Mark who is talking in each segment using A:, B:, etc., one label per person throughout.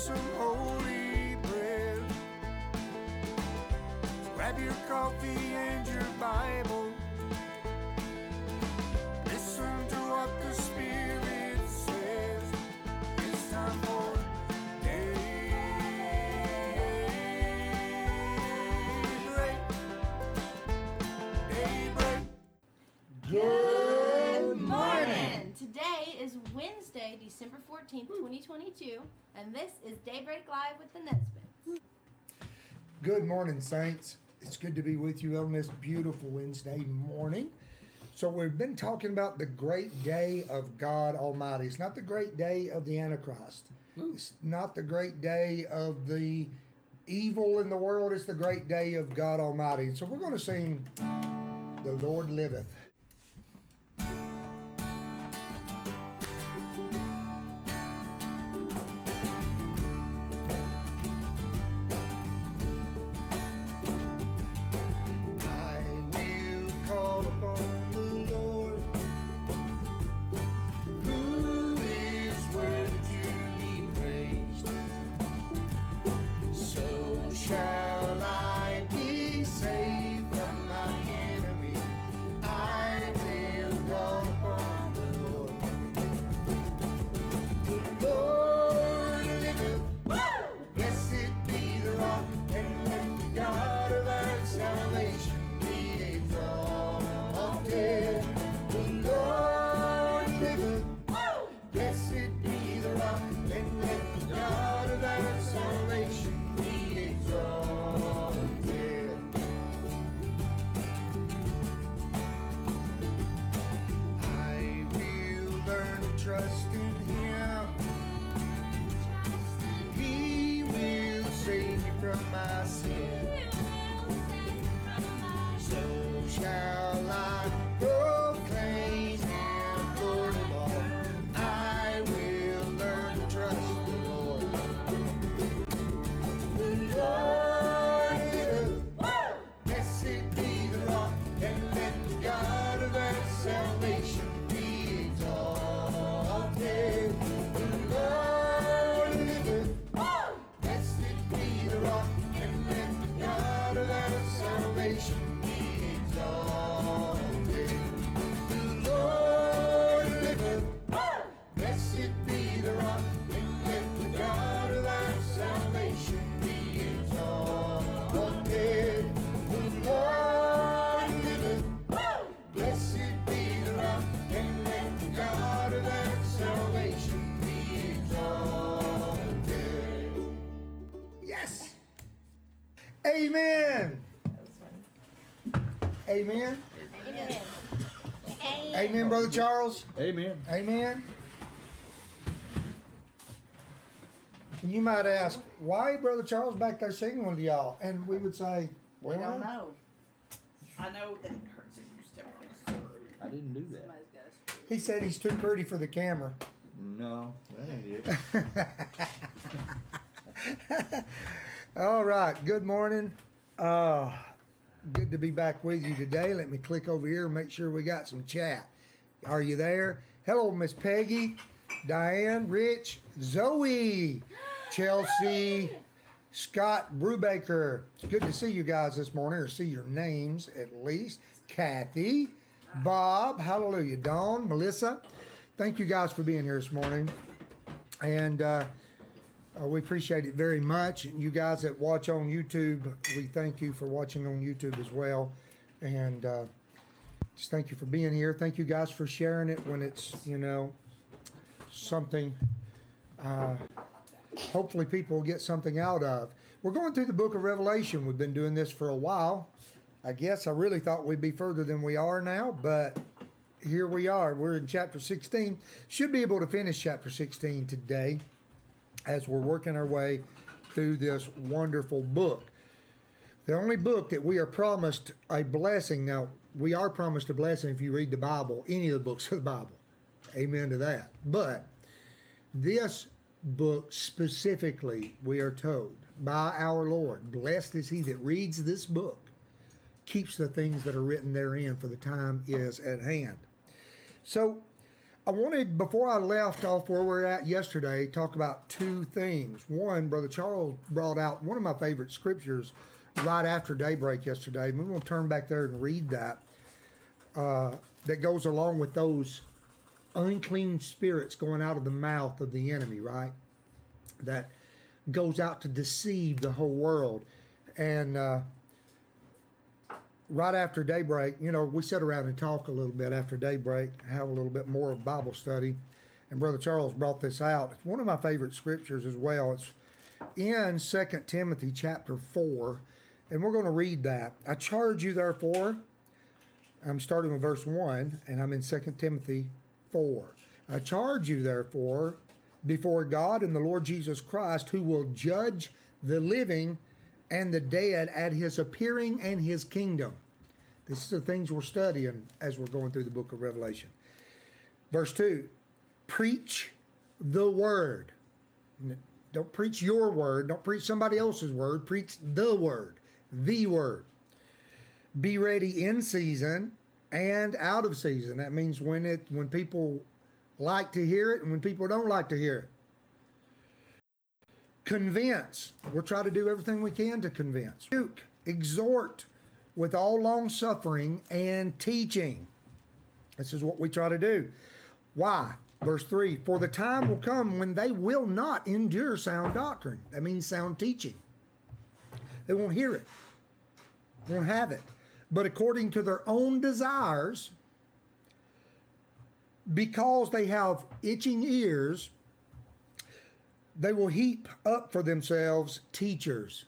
A: some holy bread. Grab your coffee and your Bible.
B: December 14th, hmm. 2022, and this is Daybreak Live with the Nesbits.
C: Good morning, Saints. It's good to be with you on this beautiful Wednesday morning. So, we've been talking about the great day of God Almighty. It's not the great day of the Antichrist, hmm. it's not the great day of the evil in the world, it's the great day of God Almighty. So, we're going to sing The Lord Liveth. Amen. Amen, Brother Charles.
D: Amen.
C: Amen. And you might ask, why Brother Charles back there singing with y'all? And we would say,
E: We
C: well,
E: don't know. I know that it hurts if you step on it.
D: I didn't do that.
E: Somebody's got to
C: he said he's too pretty for the camera.
D: No, that ain't it.
C: All right. Good morning. Uh, good to be back with you today. Let me click over here and make sure we got some chat. Are you there? Hello, Miss Peggy, Diane, Rich, Zoe, Chelsea, Scott Brubaker. It's good to see you guys this morning, or see your names at least. Kathy, Bob, hallelujah. Dawn, Melissa. Thank you guys for being here this morning. And uh, uh, we appreciate it very much. And you guys that watch on YouTube, we thank you for watching on YouTube as well. And uh, just thank you for being here. Thank you guys for sharing it when it's, you know, something uh, hopefully people will get something out of. We're going through the book of Revelation. We've been doing this for a while. I guess I really thought we'd be further than we are now, but here we are. We're in chapter 16. Should be able to finish chapter 16 today as we're working our way through this wonderful book. The only book that we are promised a blessing. Now, we are promised a blessing if you read the Bible, any of the books of the Bible. Amen to that. But this book specifically, we are told by our Lord, blessed is he that reads this book, keeps the things that are written therein, for the time is at hand. So, I wanted, before I left off where we're at yesterday, talk about two things. One, Brother Charles brought out one of my favorite scriptures right after daybreak yesterday. We're going to turn back there and read that. Uh, that goes along with those unclean spirits going out of the mouth of the enemy, right? That goes out to deceive the whole world. And uh, right after daybreak, you know, we sit around and talk a little bit after daybreak, have a little bit more of Bible study. And Brother Charles brought this out. It's one of my favorite scriptures as well. It's in Second Timothy chapter 4, and we're going to read that. I charge you, therefore, I'm starting with verse 1, and I'm in Second Timothy 4. I charge you, therefore, before God and the Lord Jesus Christ, who will judge the living and the dead at his appearing and his kingdom. This is the things we're studying as we're going through the book of Revelation. Verse 2 Preach the word. Don't preach your word. Don't preach somebody else's word. Preach the word, the word. Be ready in season and out of season. That means when it when people like to hear it and when people don't like to hear it. Convince. We'll try to do everything we can to convince. Rebuke, exhort with all long suffering and teaching. This is what we try to do. Why? Verse 3 For the time will come when they will not endure sound doctrine. That means sound teaching. They won't hear it, they won't have it. But according to their own desires, because they have itching ears, they will heap up for themselves teachers.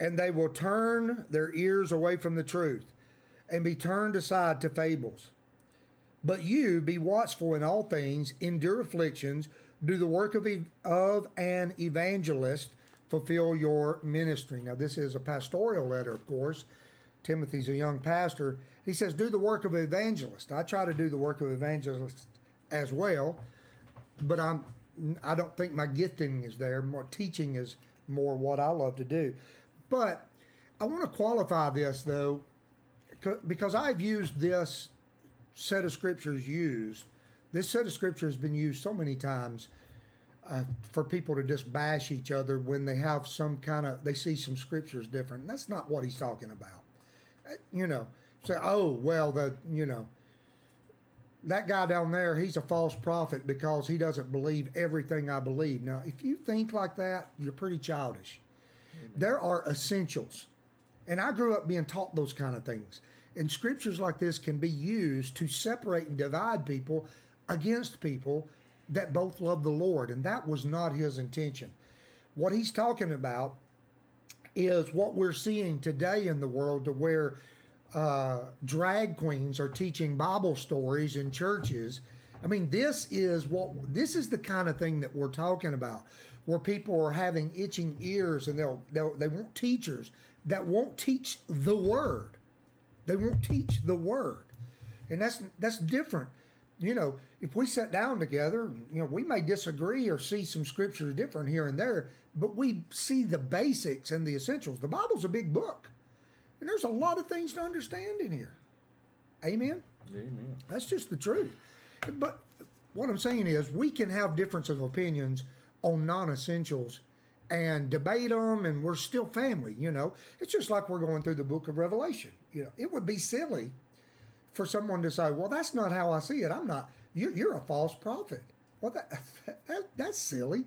C: And they will turn their ears away from the truth and be turned aside to fables. But you be watchful in all things, endure afflictions, do the work of, e- of an evangelist, fulfill your ministry. Now, this is a pastoral letter, of course. Timothy's a young pastor. He says, Do the work of an evangelist. I try to do the work of evangelist as well, but I'm I don't think my gifting is there. More teaching is more what I love to do. But I want to qualify this though, because I've used this set of scriptures used. This set of scripture has been used so many times uh, for people to just bash each other when they have some kind of they see some scriptures different. That's not what he's talking about. Uh, You know, say, oh well, the you know that guy down there, he's a false prophet because he doesn't believe everything I believe. Now, if you think like that, you're pretty childish. There are essentials. And I grew up being taught those kind of things. And scriptures like this can be used to separate and divide people against people that both love the Lord. And that was not his intention. What he's talking about is what we're seeing today in the world to where uh, drag queens are teaching Bible stories in churches. I mean, this is what this is the kind of thing that we're talking about, where people are having itching ears and they'll, they'll they want teachers that won't teach the word. They won't teach the word, and that's that's different. You know, if we sit down together, you know, we may disagree or see some scriptures different here and there, but we see the basics and the essentials. The Bible's a big book. And there's a lot of things to understand in here. Amen?
D: Amen.
C: That's just the truth. But what I'm saying is, we can have differences of opinions on non essentials and debate them, and we're still family, you know? It's just like we're going through the book of Revelation. You know, it would be silly for someone to say, well, that's not how I see it. I'm not, you're, you're a false prophet. Well, that, that, that's silly,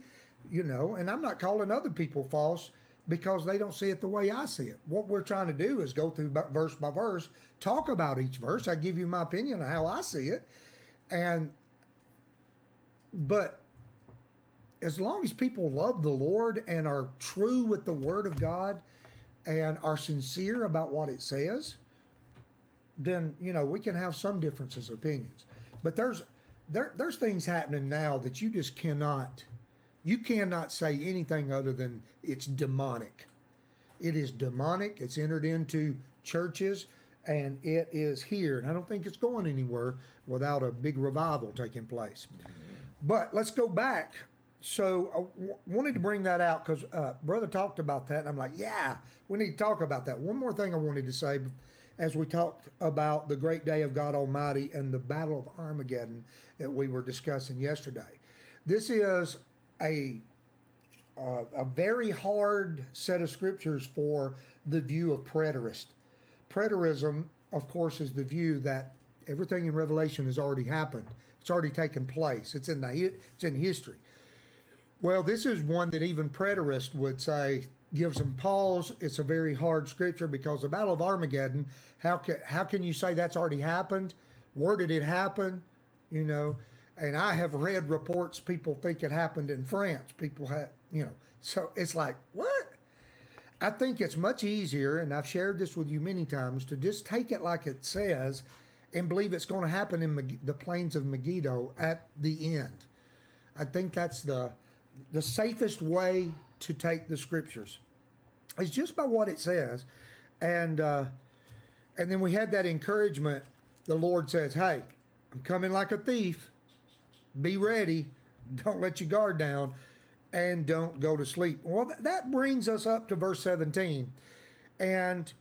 C: you know, and I'm not calling other people false because they don't see it the way I see it. What we're trying to do is go through verse by verse, talk about each verse. I give you my opinion on how I see it. And, but as long as people love the Lord and are true with the Word of God and are sincere about what it says, then you know we can have some differences of opinions. But there's there there's things happening now that you just cannot you cannot say anything other than it's demonic. It is demonic. It's entered into churches and it is here. And I don't think it's going anywhere without a big revival taking place. But let's go back. So I w- wanted to bring that out because uh, brother talked about that, and I'm like, yeah, we need to talk about that. One more thing I wanted to say, as we talked about the great day of God Almighty and the battle of Armageddon that we were discussing yesterday. This is a uh, a very hard set of scriptures for the view of preterist. Preterism, of course, is the view that everything in Revelation has already happened. It's already taken place. It's in the it's in history. Well, this is one that even preterists would say gives them pause. It's a very hard scripture because the Battle of Armageddon. How can how can you say that's already happened? Where did it happen? You know, and I have read reports people think it happened in France. People have you know, so it's like what? I think it's much easier, and I've shared this with you many times, to just take it like it says and believe it's going to happen in the plains of Megiddo at the end. I think that's the the safest way to take the scriptures. It's just by what it says, and uh, and then we had that encouragement. The Lord says, "Hey, I'm coming like a thief. Be ready. Don't let your guard down, and don't go to sleep." Well, that brings us up to verse 17, and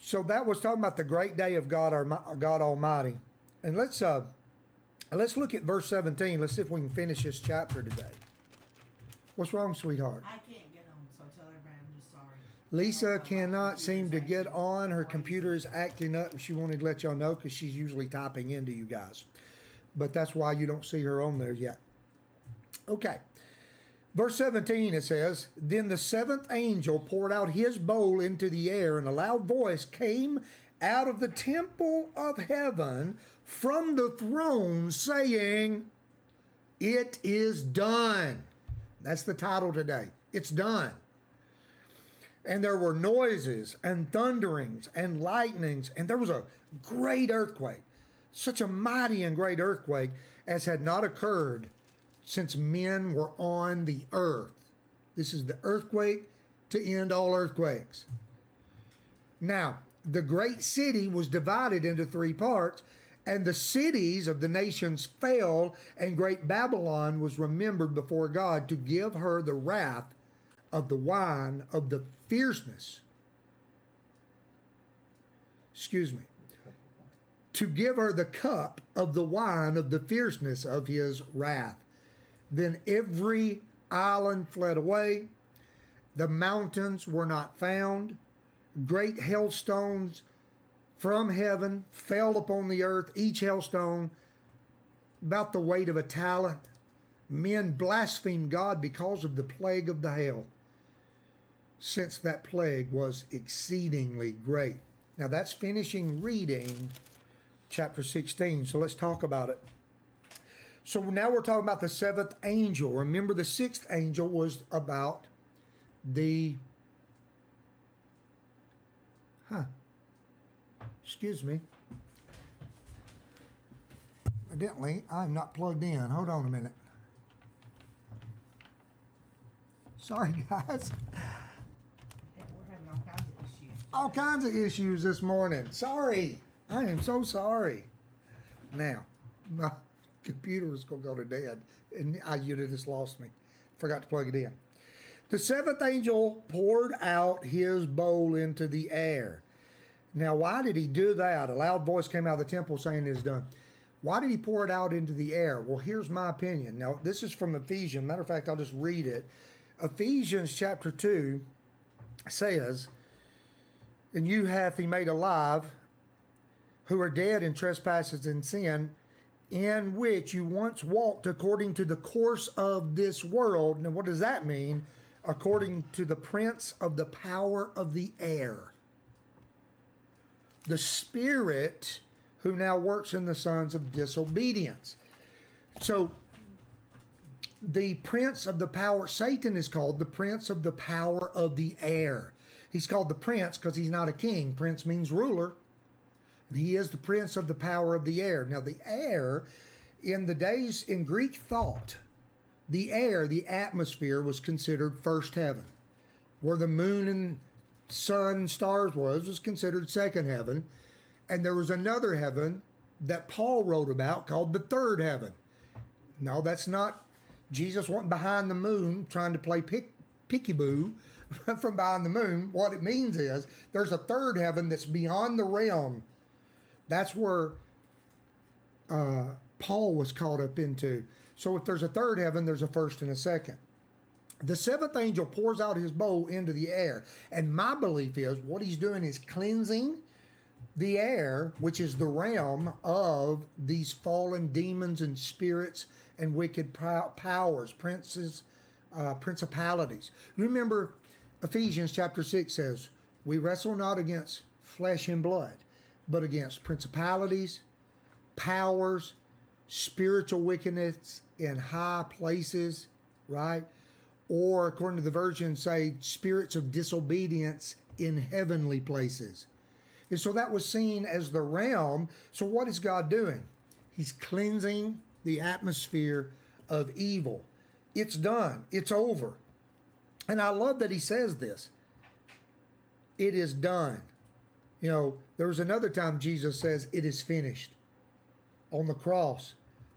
C: so that was talking about the great day of God, our God Almighty, and let's uh, let's look at verse 17. Let's see if we can finish this chapter today. What's wrong, sweetheart?
E: I can't get on, so tell everybody I'm just sorry.
C: Lisa cannot seem to get on. Her computer is acting up. She wanted to let y'all know because she's usually typing into you guys. But that's why you don't see her on there yet. Okay. Verse 17 it says, Then the seventh angel poured out his bowl into the air, and a loud voice came out of the temple of heaven from the throne, saying, It is done. That's the title today. It's done. And there were noises and thunderings and lightnings, and there was a great earthquake, such a mighty and great earthquake as had not occurred since men were on the earth. This is the earthquake to end all earthquakes. Now, the great city was divided into three parts, and the cities of the nations fell, and great Babylon was remembered before God to give her the wrath of the wine of the fierceness. Excuse me. To give her the cup of the wine of the fierceness of his wrath. Then every island fled away. The mountains were not found. Great hailstones from heaven fell upon the earth, each hailstone about the weight of a talent. Men blasphemed God because of the plague of the hail, since that plague was exceedingly great. Now that's finishing reading chapter 16. So let's talk about it. So now we're talking about the seventh angel. Remember, the sixth angel was about the. Huh. Excuse me. Evidently, I'm not plugged in. Hold on a minute. Sorry, guys.
E: Hey, we're having all kinds of issues.
C: All kinds of issues this morning. Sorry. I am so sorry. Now, my computer is going to go to dead, and I you just lost me. Forgot to plug it in. The seventh angel poured out his bowl into the air. Now, why did he do that? A loud voice came out of the temple saying it is done. Why did he pour it out into the air? Well, here's my opinion. Now, this is from Ephesians. Matter of fact, I'll just read it. Ephesians chapter 2 says, And you hath he made alive who are dead in trespasses and sin, in which you once walked according to the course of this world. Now, what does that mean? According to the prince of the power of the air. The spirit who now works in the sons of disobedience. So, the prince of the power, Satan is called the prince of the power of the air. He's called the prince because he's not a king. Prince means ruler. He is the prince of the power of the air. Now, the air, in the days in Greek thought, the air, the atmosphere, was considered first heaven. Where the moon and sun stars was, was considered second heaven. And there was another heaven that Paul wrote about called the third heaven. No, that's not Jesus wasn't behind the moon trying to play pick, pickaboo. from behind the moon. What it means is there's a third heaven that's beyond the realm. That's where uh, Paul was caught up into. So if there's a third heaven, there's a first and a second. The seventh angel pours out his bowl into the air. And my belief is what he's doing is cleansing the air, which is the realm of these fallen demons and spirits and wicked powers, princes, uh, principalities. Remember, Ephesians chapter 6 says, We wrestle not against flesh and blood, but against principalities, powers, spiritual wickedness in high places, right? Or according to the version, say spirits of disobedience in heavenly places. And so that was seen as the realm. So what is God doing? He's cleansing the atmosphere of evil. It's done. It's over. And I love that he says this. It is done. You know, there was another time Jesus says, It is finished on the cross.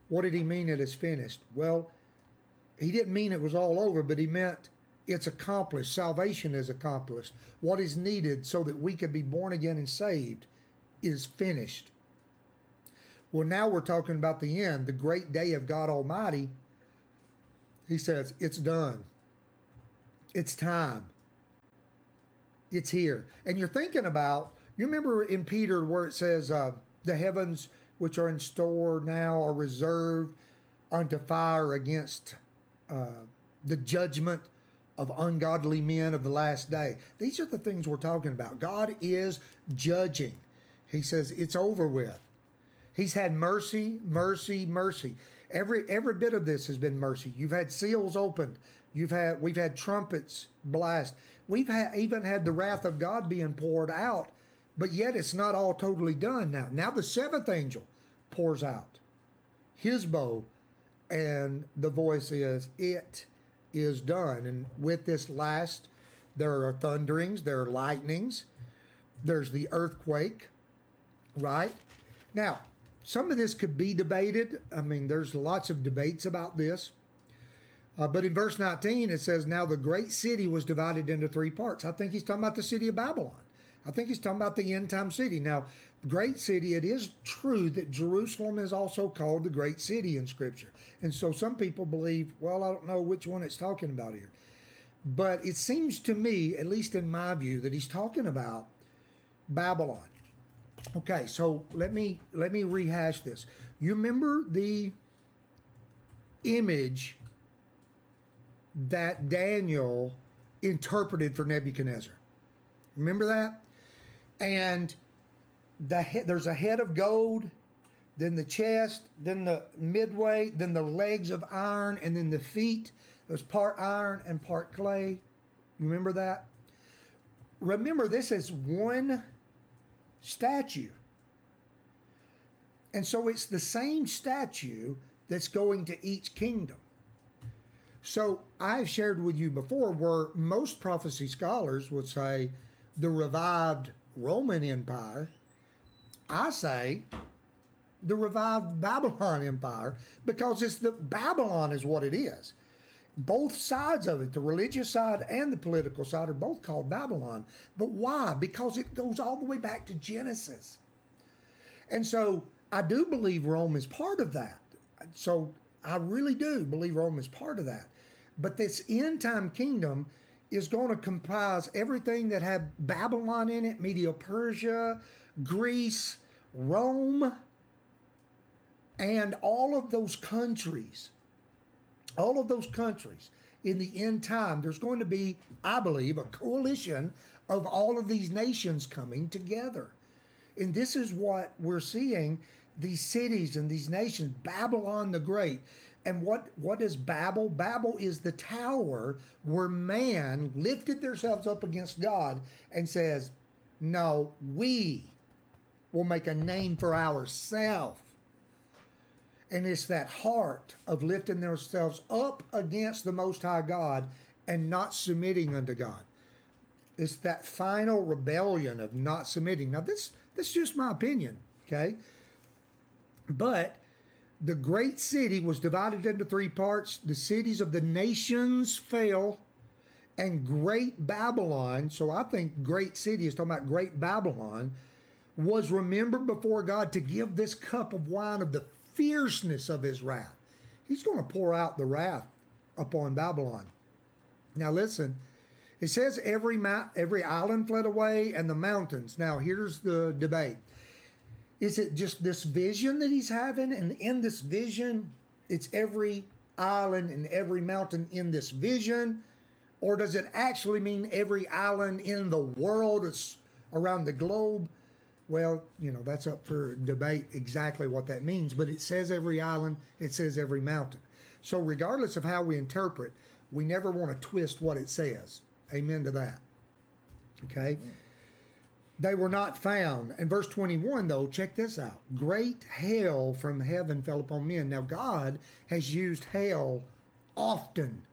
C: What did he mean it is finished? Well, he didn't mean it was all over, but he meant it's accomplished. Salvation is accomplished. What is needed so that we could be born again and saved is finished. Well, now we're talking about the end, the great day of God Almighty. He says, It's done. It's time. It's here. And you're thinking about, you remember in Peter where it says, uh, The heavens which are in store now are reserved unto fire against uh, the judgment of ungodly men of the last day. These are the things we're talking about. God is judging. He says it's over with. He's had mercy, mercy, mercy. Every every bit of this has been mercy. You've had seals opened. You've had we've had trumpets blast. We've even had the wrath of God being poured out, but yet it's not all totally done now. Now the seventh angel pours out his bow, and the voice is, "It is done." And with this last, there are thunderings, there are lightnings, there's the earthquake, right? Now, some of this could be debated. I mean, there's lots of debates about this. Uh, but in verse 19, it says, Now the great city was divided into three parts. I think he's talking about the city of Babylon. I think he's talking about the end time city. Now, great city, it is true that Jerusalem is also called the great city in Scripture. And so some people believe, well, I don't know which one it's talking about here. But it seems to me, at least in my view, that he's talking about Babylon. Okay, so let me let me rehash this. You remember the image that Daniel interpreted for Nebuchadnezzar. Remember that? And the he- there's a head of gold, then the chest, then the midway, then the legs of iron, and then the feet. There's part iron and part clay. Remember that? Remember, this is one statue. And so it's the same statue that's going to each kingdom. So I've shared with you before where most prophecy scholars would say the revived Roman Empire. I say the revived Babylon Empire because it's the Babylon is what it is. Both sides of it, the religious side and the political side, are both called Babylon. But why? Because it goes all the way back to Genesis. And so I do believe Rome is part of that. So I really do believe Rome is part of that. But this end time kingdom is going to comprise everything that had Babylon in it, Media Persia, Greece, Rome, and all of those countries. All of those countries in the end time, there's going to be, I believe, a coalition of all of these nations coming together. And this is what we're seeing these cities and these nations, Babylon the Great. And what, what is Babel? Babel is the tower where man lifted themselves up against God and says, No, we will make a name for ourselves. And it's that heart of lifting themselves up against the Most High God and not submitting unto God. It's that final rebellion of not submitting. Now, this this is just my opinion, okay? But the great city was divided into three parts. The cities of the nations fell, And great Babylon, so I think great city is talking about great Babylon, was remembered before God to give this cup of wine of the fierceness of his wrath. He's going to pour out the wrath upon Babylon. Now listen, it says every mount, every island fled away and the mountains. Now here's the debate. Is it just this vision that he's having? And in this vision, it's every island and every mountain in this vision? Or does it actually mean every island in the world is around the globe? Well, you know, that's up for debate exactly what that means, but it says every island, it says every mountain. So, regardless of how we interpret, we never want to twist what it says. Amen to that. Okay? They were not found. And verse 21, though, check this out. Great hail from heaven fell upon men. Now, God has used hail often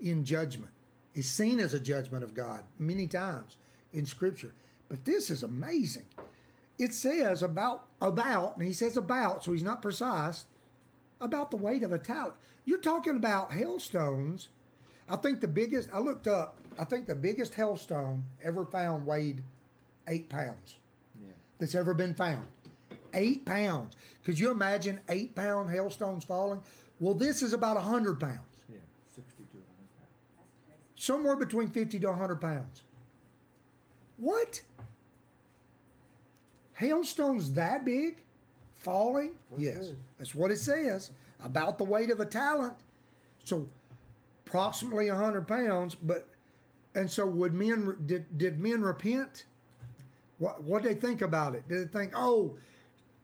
C: in judgment. It's seen as a judgment of God many times in Scripture. But this is amazing. It says about, about, and he says about, so he's not precise, about the weight of a talent. You're talking about hailstones. I think the biggest, I looked up, I think the biggest hailstone ever found weighed eight pounds
D: Yeah.
C: that's ever been found. Eight pounds. Could you imagine eight pound hailstones falling? Well, this is about a hundred pounds,
D: Yeah. Sixty to a hundred pounds.
C: somewhere between 50 to 100 pounds. What? Hailstones that big falling? Yes,
D: this?
C: that's what it says. About the weight of a talent. So, approximately 100 pounds. But, and so would men, did, did men repent? What what they think about it? Did they think, oh,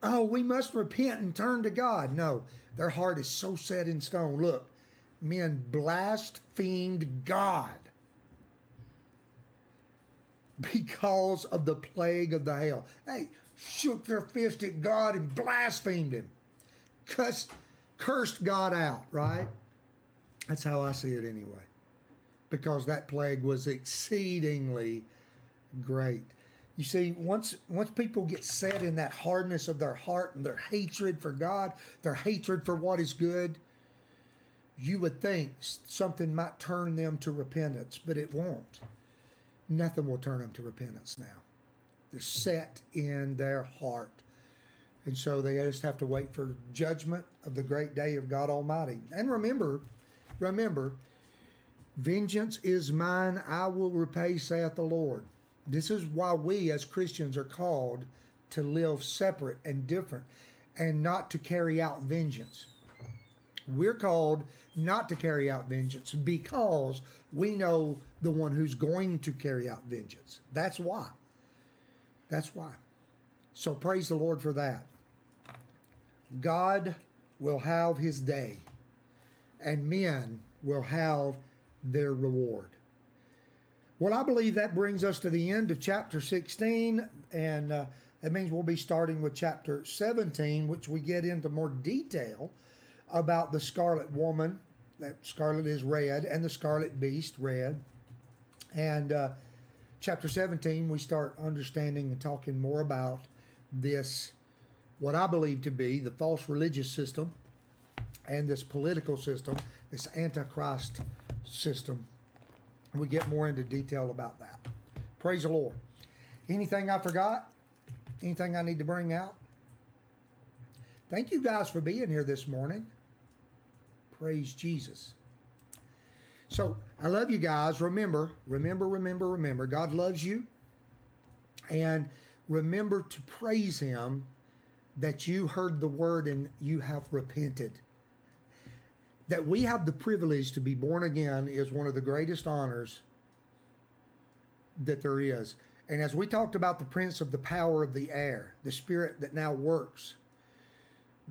C: oh, we must repent and turn to God? No, their heart is so set in stone. Look, men blasphemed God because of the plague of the hail. They shook their fist at God and blasphemed Him, cussed, cursed God out. Right? That's how I see it anyway, because that plague was exceedingly great. You see, once once people get set in that hardness of their heart and their hatred for God, their hatred for what is good, you would think something might turn them to repentance, but it won't. Nothing will turn them to repentance now. They're set in their heart. And so they just have to wait for judgment of the great day of God Almighty. And remember, remember, vengeance is mine, I will repay, saith the Lord. This is why we as Christians are called to live separate and different and not to carry out vengeance. We're called not to carry out vengeance because we know the one who's going to carry out vengeance. That's why. That's why. So praise the Lord for that. God will have his day, and men will have their reward. Well, I believe that brings us to the end of chapter 16, and uh, that means we'll be starting with chapter 17, which we get into more detail about the scarlet woman. That scarlet is red, and the scarlet beast red. And uh, chapter 17, we start understanding and talking more about this, what I believe to be the false religious system and this political system, this antichrist system. We get more into detail about that. Praise the Lord. Anything I forgot? Anything I need to bring out? Thank you guys for being here this morning. Praise Jesus. So I love you guys. Remember, remember, remember, remember. God loves you. And remember to praise Him that you heard the word and you have repented. That we have the privilege to be born again is one of the greatest honors that there is. And as we talked about the prince of the power of the air, the spirit that now works,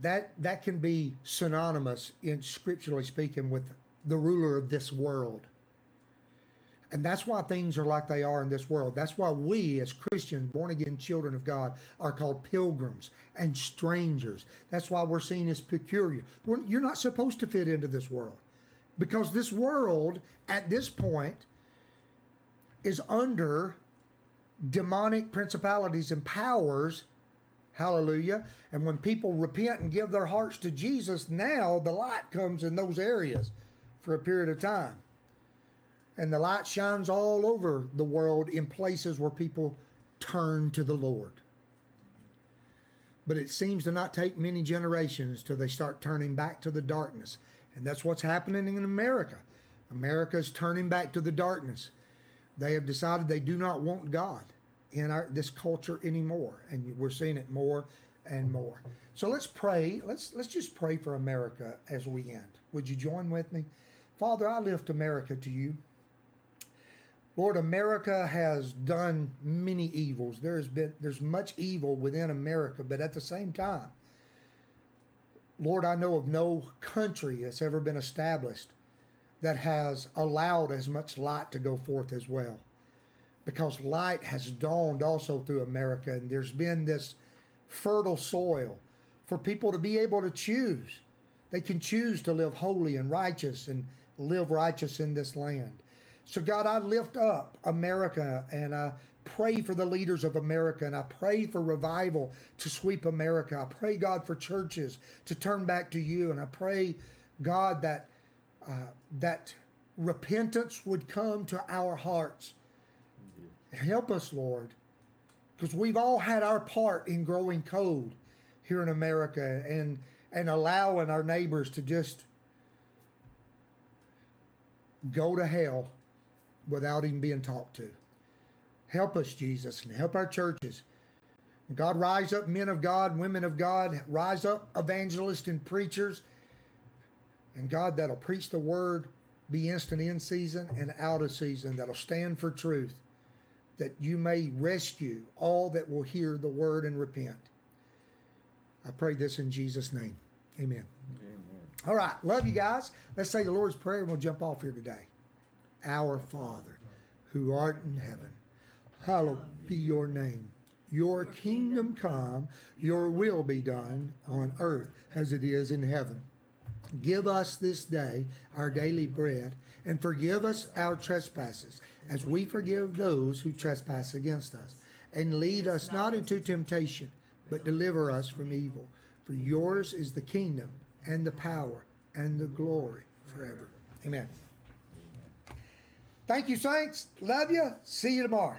C: that that can be synonymous in scripturally speaking with the ruler of this world. And that's why things are like they are in this world. That's why we, as Christians, born again children of God, are called pilgrims and strangers. That's why we're seen as peculiar. We're, you're not supposed to fit into this world because this world, at this point, is under demonic principalities and powers. Hallelujah. And when people repent and give their hearts to Jesus, now the light comes in those areas for a period of time. And the light shines all over the world in places where people turn to the Lord. But it seems to not take many generations till they start turning back to the darkness. And that's what's happening in America. America is turning back to the darkness. They have decided they do not want God in our this culture anymore. And we're seeing it more and more. So let's pray. Let's let's just pray for America as we end. Would you join with me? Father, I lift America to you. Lord, America has done many evils. There's been there's much evil within America, but at the same time, Lord, I know of no country that's ever been established that has allowed as much light to go forth as well. Because light has dawned also through America, and there's been this fertile soil for people to be able to choose. They can choose to live holy and righteous and live righteous in this land. So, God, I lift up America and I pray for the leaders of America and I pray for revival to sweep America. I pray, God, for churches to turn back to you. And I pray, God, that, uh, that repentance would come to our hearts. Help us, Lord, because we've all had our part in growing cold here in America and, and allowing our neighbors to just go to hell without even being talked to. Help us, Jesus, and help our churches. God, rise up men of God, women of God, rise up evangelists and preachers. And God, that'll preach the word, be instant in season and out of season, that'll stand for truth, that you may rescue all that will hear the word and repent. I pray this in Jesus' name. Amen.
D: Amen.
C: All right, love you guys. Let's say the Lord's Prayer and we'll jump off here today. Our Father, who art in heaven, hallowed be your name. Your kingdom come, your will be done on earth as it is in heaven. Give us this day our daily bread, and forgive us our trespasses, as we forgive those who trespass against us. And lead us not into temptation, but deliver us from evil. For yours is the kingdom, and the power, and the glory forever. Amen. Thank you, saints. Love you. See you tomorrow.